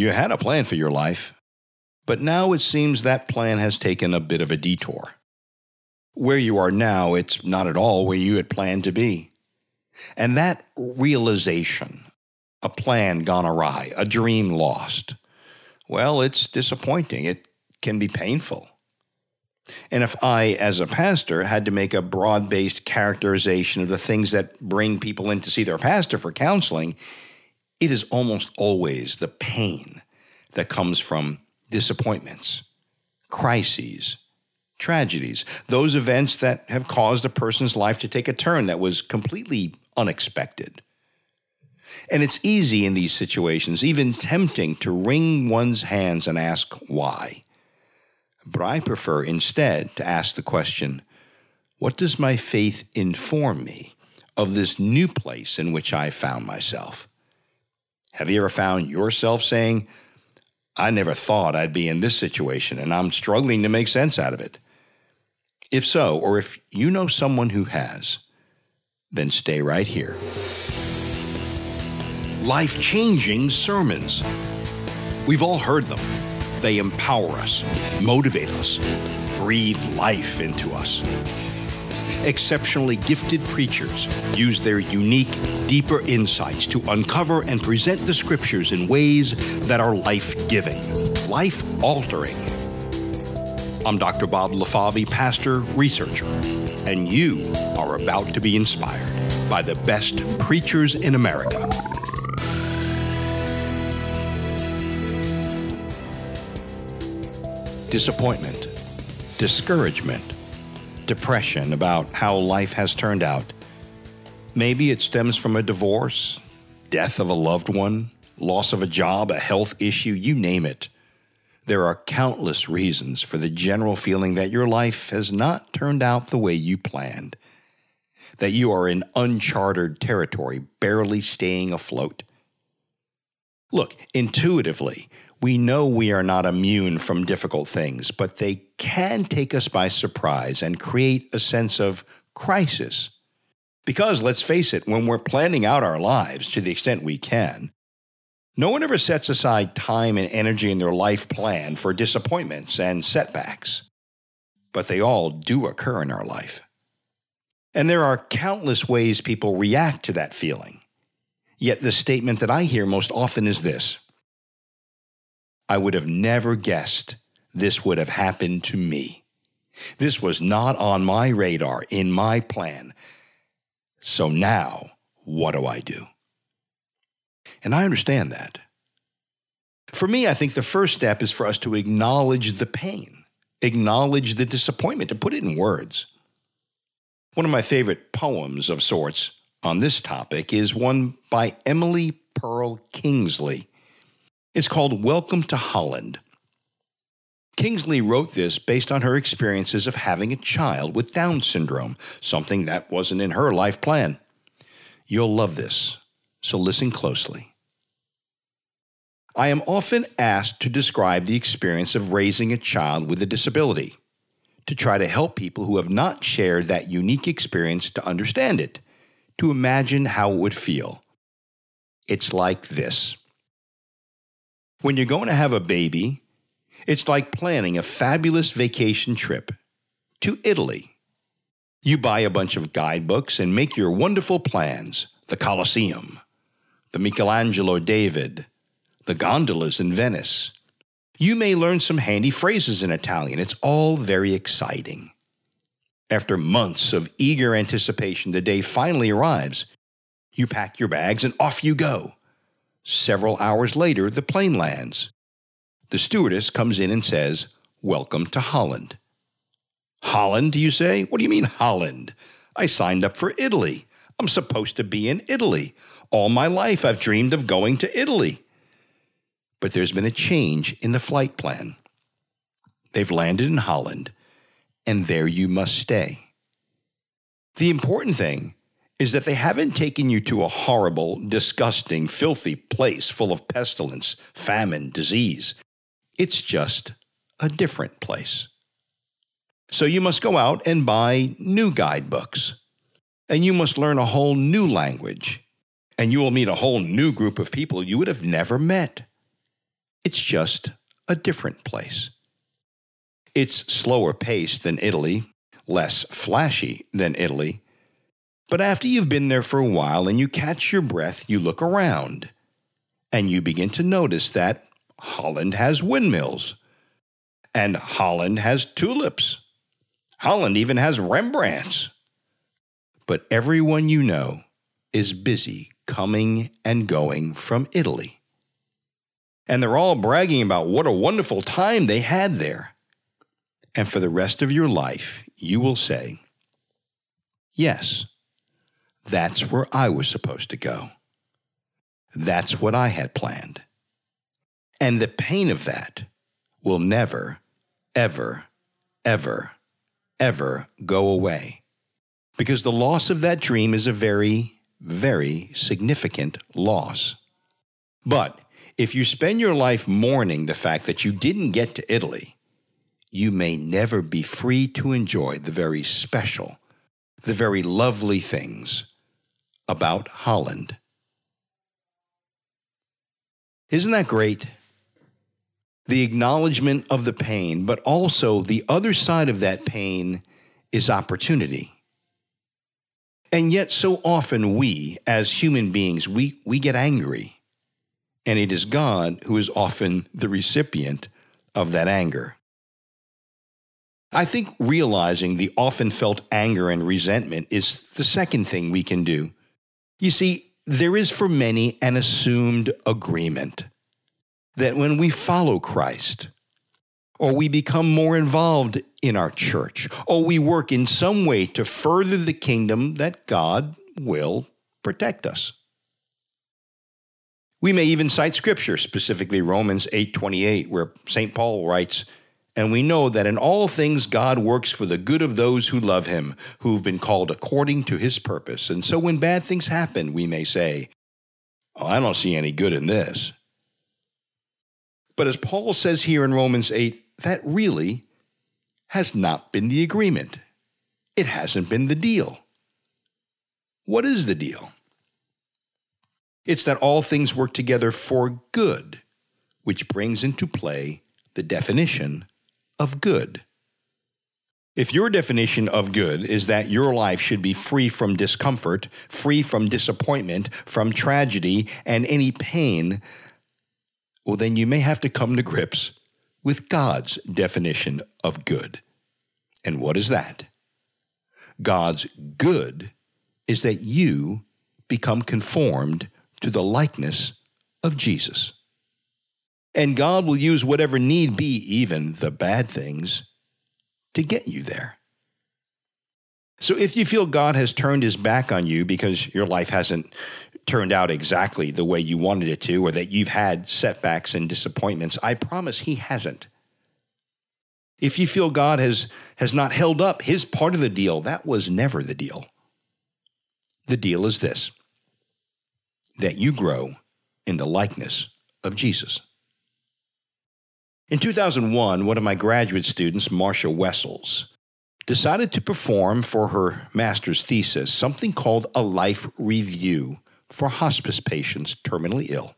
You had a plan for your life, but now it seems that plan has taken a bit of a detour. Where you are now, it's not at all where you had planned to be. And that realization, a plan gone awry, a dream lost, well, it's disappointing. It can be painful. And if I, as a pastor, had to make a broad based characterization of the things that bring people in to see their pastor for counseling, it is almost always the pain that comes from disappointments, crises, tragedies, those events that have caused a person's life to take a turn that was completely unexpected. And it's easy in these situations, even tempting, to wring one's hands and ask why. But I prefer instead to ask the question what does my faith inform me of this new place in which I found myself? Have you ever found yourself saying, I never thought I'd be in this situation and I'm struggling to make sense out of it? If so, or if you know someone who has, then stay right here. Life changing sermons. We've all heard them. They empower us, motivate us, breathe life into us. Exceptionally gifted preachers use their unique, deeper insights to uncover and present the scriptures in ways that are life giving, life altering. I'm Dr. Bob LaFavi, pastor, researcher, and you are about to be inspired by the best preachers in America. disappointment, discouragement, depression about how life has turned out. Maybe it stems from a divorce, death of a loved one, loss of a job, a health issue, you name it. There are countless reasons for the general feeling that your life has not turned out the way you planned, that you are in uncharted territory, barely staying afloat. Look, intuitively, we know we are not immune from difficult things, but they can take us by surprise and create a sense of crisis. Because let's face it, when we're planning out our lives to the extent we can, no one ever sets aside time and energy in their life plan for disappointments and setbacks. But they all do occur in our life. And there are countless ways people react to that feeling. Yet the statement that I hear most often is this I would have never guessed this would have happened to me. This was not on my radar, in my plan. So now, what do I do? And I understand that. For me, I think the first step is for us to acknowledge the pain, acknowledge the disappointment, to put it in words. One of my favorite poems of sorts on this topic is one by Emily Perl Kingsley. It's called Welcome to Holland. Kingsley wrote this based on her experiences of having a child with Down syndrome, something that wasn't in her life plan. You'll love this, so listen closely. I am often asked to describe the experience of raising a child with a disability, to try to help people who have not shared that unique experience to understand it, to imagine how it would feel. It's like this. When you're going to have a baby, it's like planning a fabulous vacation trip to Italy. You buy a bunch of guidebooks and make your wonderful plans the Colosseum, the Michelangelo David, the gondolas in Venice. You may learn some handy phrases in Italian. It's all very exciting. After months of eager anticipation, the day finally arrives. You pack your bags and off you go. Several hours later, the plane lands. The stewardess comes in and says, Welcome to Holland. Holland, you say? What do you mean, Holland? I signed up for Italy. I'm supposed to be in Italy. All my life, I've dreamed of going to Italy. But there's been a change in the flight plan. They've landed in Holland, and there you must stay. The important thing is that they haven't taken you to a horrible, disgusting, filthy place full of pestilence, famine, disease. It's just a different place. So you must go out and buy new guidebooks. And you must learn a whole new language. And you will meet a whole new group of people you would have never met. It's just a different place. It's slower paced than Italy, less flashy than Italy. But after you've been there for a while and you catch your breath, you look around and you begin to notice that Holland has windmills and Holland has tulips. Holland even has Rembrandts. But everyone you know is busy coming and going from Italy. And they're all bragging about what a wonderful time they had there. And for the rest of your life, you will say, Yes, that's where I was supposed to go. That's what I had planned. And the pain of that will never, ever, ever, ever go away. Because the loss of that dream is a very, very significant loss. But if you spend your life mourning the fact that you didn't get to Italy, you may never be free to enjoy the very special, the very lovely things about Holland. Isn't that great? The acknowledgement of the pain, but also the other side of that pain is opportunity. And yet, so often we, as human beings, we, we get angry. And it is God who is often the recipient of that anger. I think realizing the often felt anger and resentment is the second thing we can do. You see, there is for many an assumed agreement that when we follow Christ, or we become more involved in our church, or we work in some way to further the kingdom, that God will protect us. We may even cite scripture, specifically Romans 8:28, where St. Paul writes, and we know that in all things God works for the good of those who love him, who've been called according to his purpose. And so when bad things happen, we may say, oh, I don't see any good in this. But as Paul says here in Romans 8, that really has not been the agreement. It hasn't been the deal. What is the deal? It's that all things work together for good, which brings into play the definition of good. If your definition of good is that your life should be free from discomfort, free from disappointment, from tragedy, and any pain, well, then you may have to come to grips with God's definition of good. And what is that? God's good is that you become conformed to the likeness of Jesus. And God will use whatever need be, even the bad things, to get you there. So if you feel God has turned his back on you because your life hasn't turned out exactly the way you wanted it to, or that you've had setbacks and disappointments, I promise he hasn't. If you feel God has, has not held up his part of the deal, that was never the deal. The deal is this that you grow in the likeness of Jesus. In 2001, one of my graduate students, Marcia Wessels, decided to perform for her master's thesis something called a life review for hospice patients terminally ill.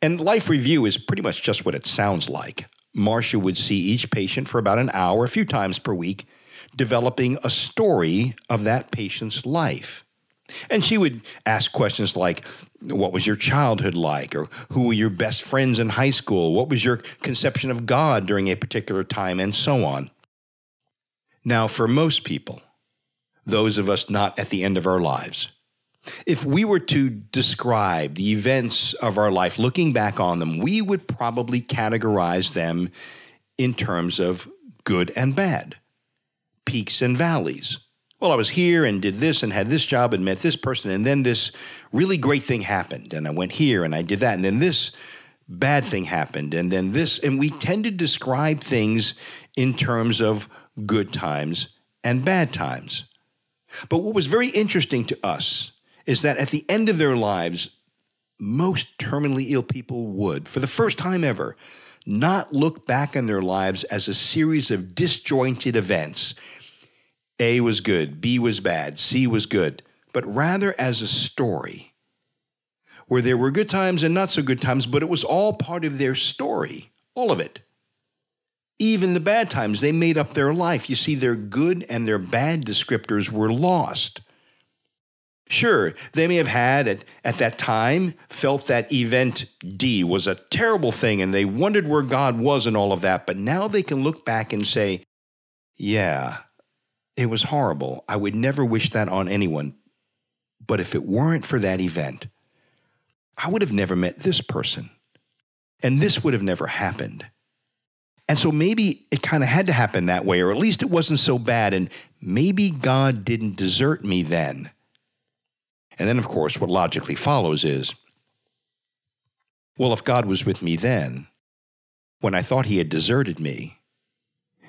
And life review is pretty much just what it sounds like. Marcia would see each patient for about an hour, a few times per week, developing a story of that patient's life. And she would ask questions like, What was your childhood like? Or who were your best friends in high school? What was your conception of God during a particular time? And so on. Now, for most people, those of us not at the end of our lives, if we were to describe the events of our life, looking back on them, we would probably categorize them in terms of good and bad, peaks and valleys, well, I was here and did this and had this job and met this person, and then this really great thing happened, and I went here and I did that, and then this bad thing happened, and then this, and we tend to describe things in terms of good times and bad times. But what was very interesting to us is that at the end of their lives, most terminally ill people would, for the first time ever, not look back on their lives as a series of disjointed events a was good, B was bad, C was good, but rather as a story where there were good times and not so good times, but it was all part of their story, all of it. Even the bad times, they made up their life. You see, their good and their bad descriptors were lost. Sure, they may have had at, at that time felt that event D was a terrible thing and they wondered where God was and all of that, but now they can look back and say, yeah, it was horrible. I would never wish that on anyone. But if it weren't for that event, I would have never met this person. And this would have never happened. And so maybe it kind of had to happen that way, or at least it wasn't so bad. And maybe God didn't desert me then. And then, of course, what logically follows is well, if God was with me then, when I thought he had deserted me,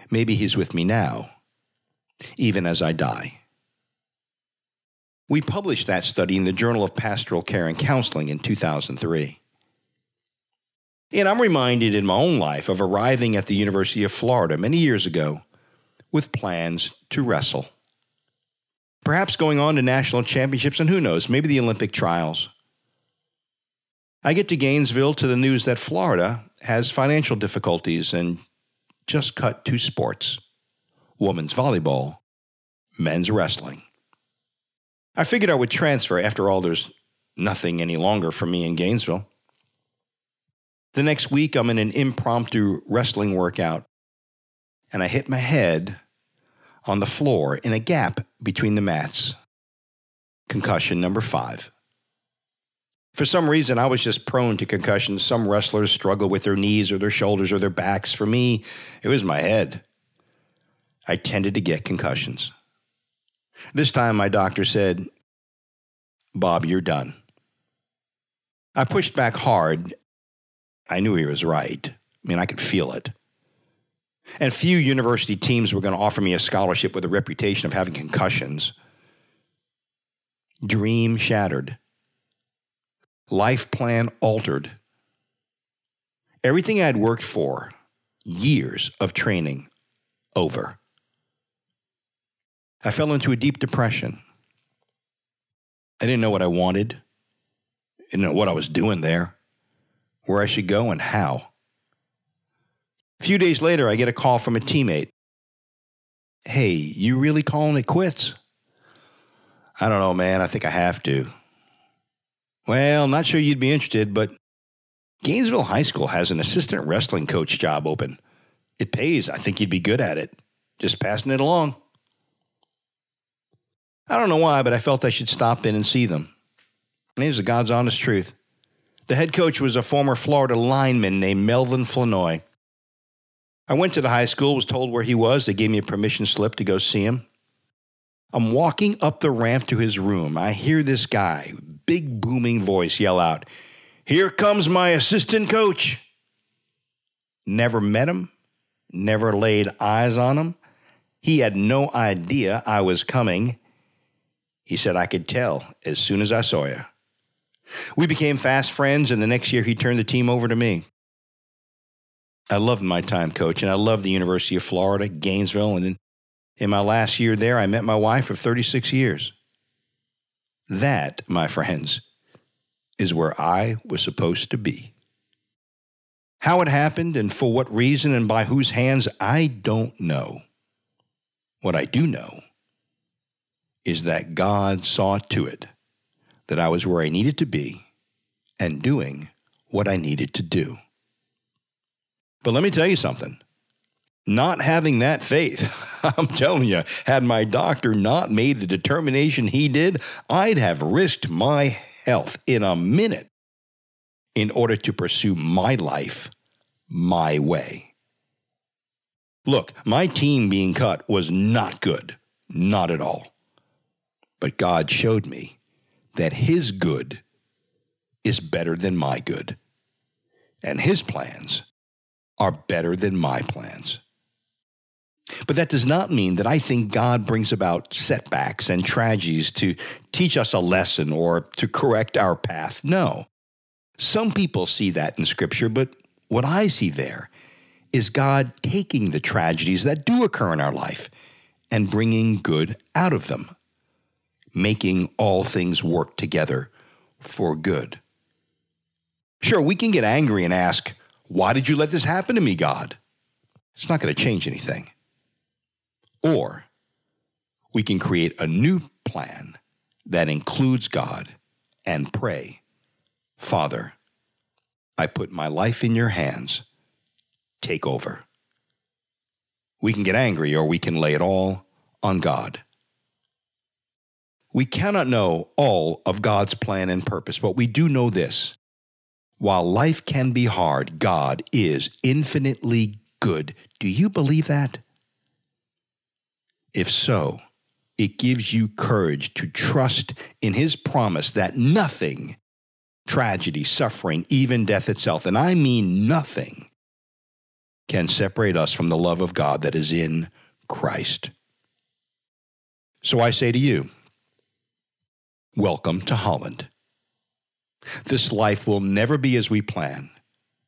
maybe he's with me now, even as I die. We published that study in the Journal of Pastoral Care and Counseling in 2003. And I'm reminded in my own life of arriving at the University of Florida many years ago with plans to wrestle. Perhaps going on to national championships, and who knows, maybe the Olympic trials. I get to Gainesville to the news that Florida has financial difficulties and just cut two sports women's volleyball, men's wrestling. I figured I would transfer. After all, there's nothing any longer for me in Gainesville. The next week, I'm in an impromptu wrestling workout, and I hit my head on the floor in a gap between the mats. Concussion number five. For some reason, I was just prone to concussions. Some wrestlers struggle with their knees or their shoulders or their backs. For me, it was my head. I tended to get concussions. This time, my doctor said, Bob, you're done. I pushed back hard. I knew he was right. I mean, I could feel it. And few university teams were going to offer me a scholarship with a reputation of having concussions. Dream shattered. Life plan altered. Everything I'd worked for, years of training, over. I fell into a deep depression. I didn't know what I wanted, I didn't know what I was doing there, where I should go, and how. A few days later, I get a call from a teammate. Hey, you really calling it quits? I don't know, man. I think I have to. Well, not sure you'd be interested, but Gainesville High School has an assistant wrestling coach job open. It pays. I think you'd be good at it. Just passing it along. I don't know why, but I felt I should stop in and see them. And here's the God's honest truth. The head coach was a former Florida lineman named Melvin Flanoy. I went to the high school, was told where he was. They gave me a permission slip to go see him. I'm walking up the ramp to his room. I hear this guy, big booming voice, yell out, Here comes my assistant coach. Never met him, never laid eyes on him. He had no idea I was coming. He said, I could tell as soon as I saw you. We became fast friends, and the next year he turned the team over to me. I loved my time coach, and I loved the University of Florida, Gainesville, and in, in my last year there, I met my wife of 36 years. That, my friends, is where I was supposed to be. How it happened and for what reason and by whose hands, I don't know. What I do know is that God saw to it that I was where I needed to be and doing what I needed to do. But let me tell you something. Not having that faith, I'm telling you, had my doctor not made the determination he did, I'd have risked my health in a minute in order to pursue my life my way. Look, my team being cut was not good, not at all. But God showed me that His good is better than my good, and His plans are better than my plans. But that does not mean that I think God brings about setbacks and tragedies to teach us a lesson or to correct our path. No. Some people see that in Scripture, but what I see there is God taking the tragedies that do occur in our life and bringing good out of them, making all things work together for good Sure, we can get angry and ask, Why did you let this happen to me, God? It's not going to change anything. Or we can create a new plan that includes God and pray, Father, I put my life in your hands. Take over. We can get angry or we can lay it all on God. We cannot know all of God's plan and purpose, but we do know this. While life can be hard, God is infinitely good. Do you believe that? If so, it gives you courage to trust in His promise that nothing, tragedy, suffering, even death itself, and I mean nothing, can separate us from the love of God that is in Christ. So I say to you, welcome to Holland. This life will never be as we plan,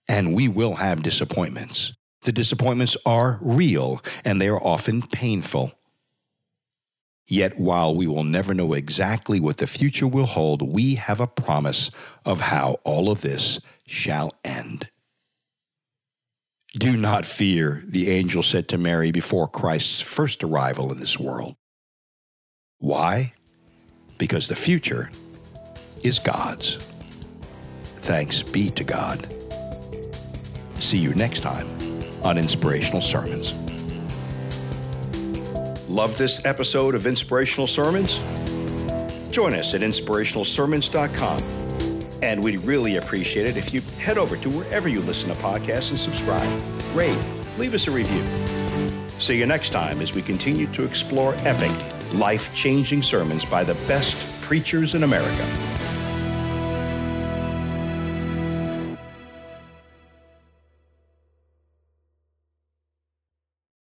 and we will have disappointments. The disappointments are real, and they are often painful. Yet, while we will never know exactly what the future will hold, we have a promise of how all of this shall end. Do not fear, the angel said to Mary before Christ's first arrival in this world. Why? Because the future is God's. Thanks be to God. See you next time on Inspirational Sermons. Love this episode of Inspirational Sermons? Join us at inspirationalsermons.com. And we'd really appreciate it if you head over to wherever you listen to podcasts and subscribe, rate, leave us a review. See you next time as we continue to explore epic, life changing sermons by the best preachers in America.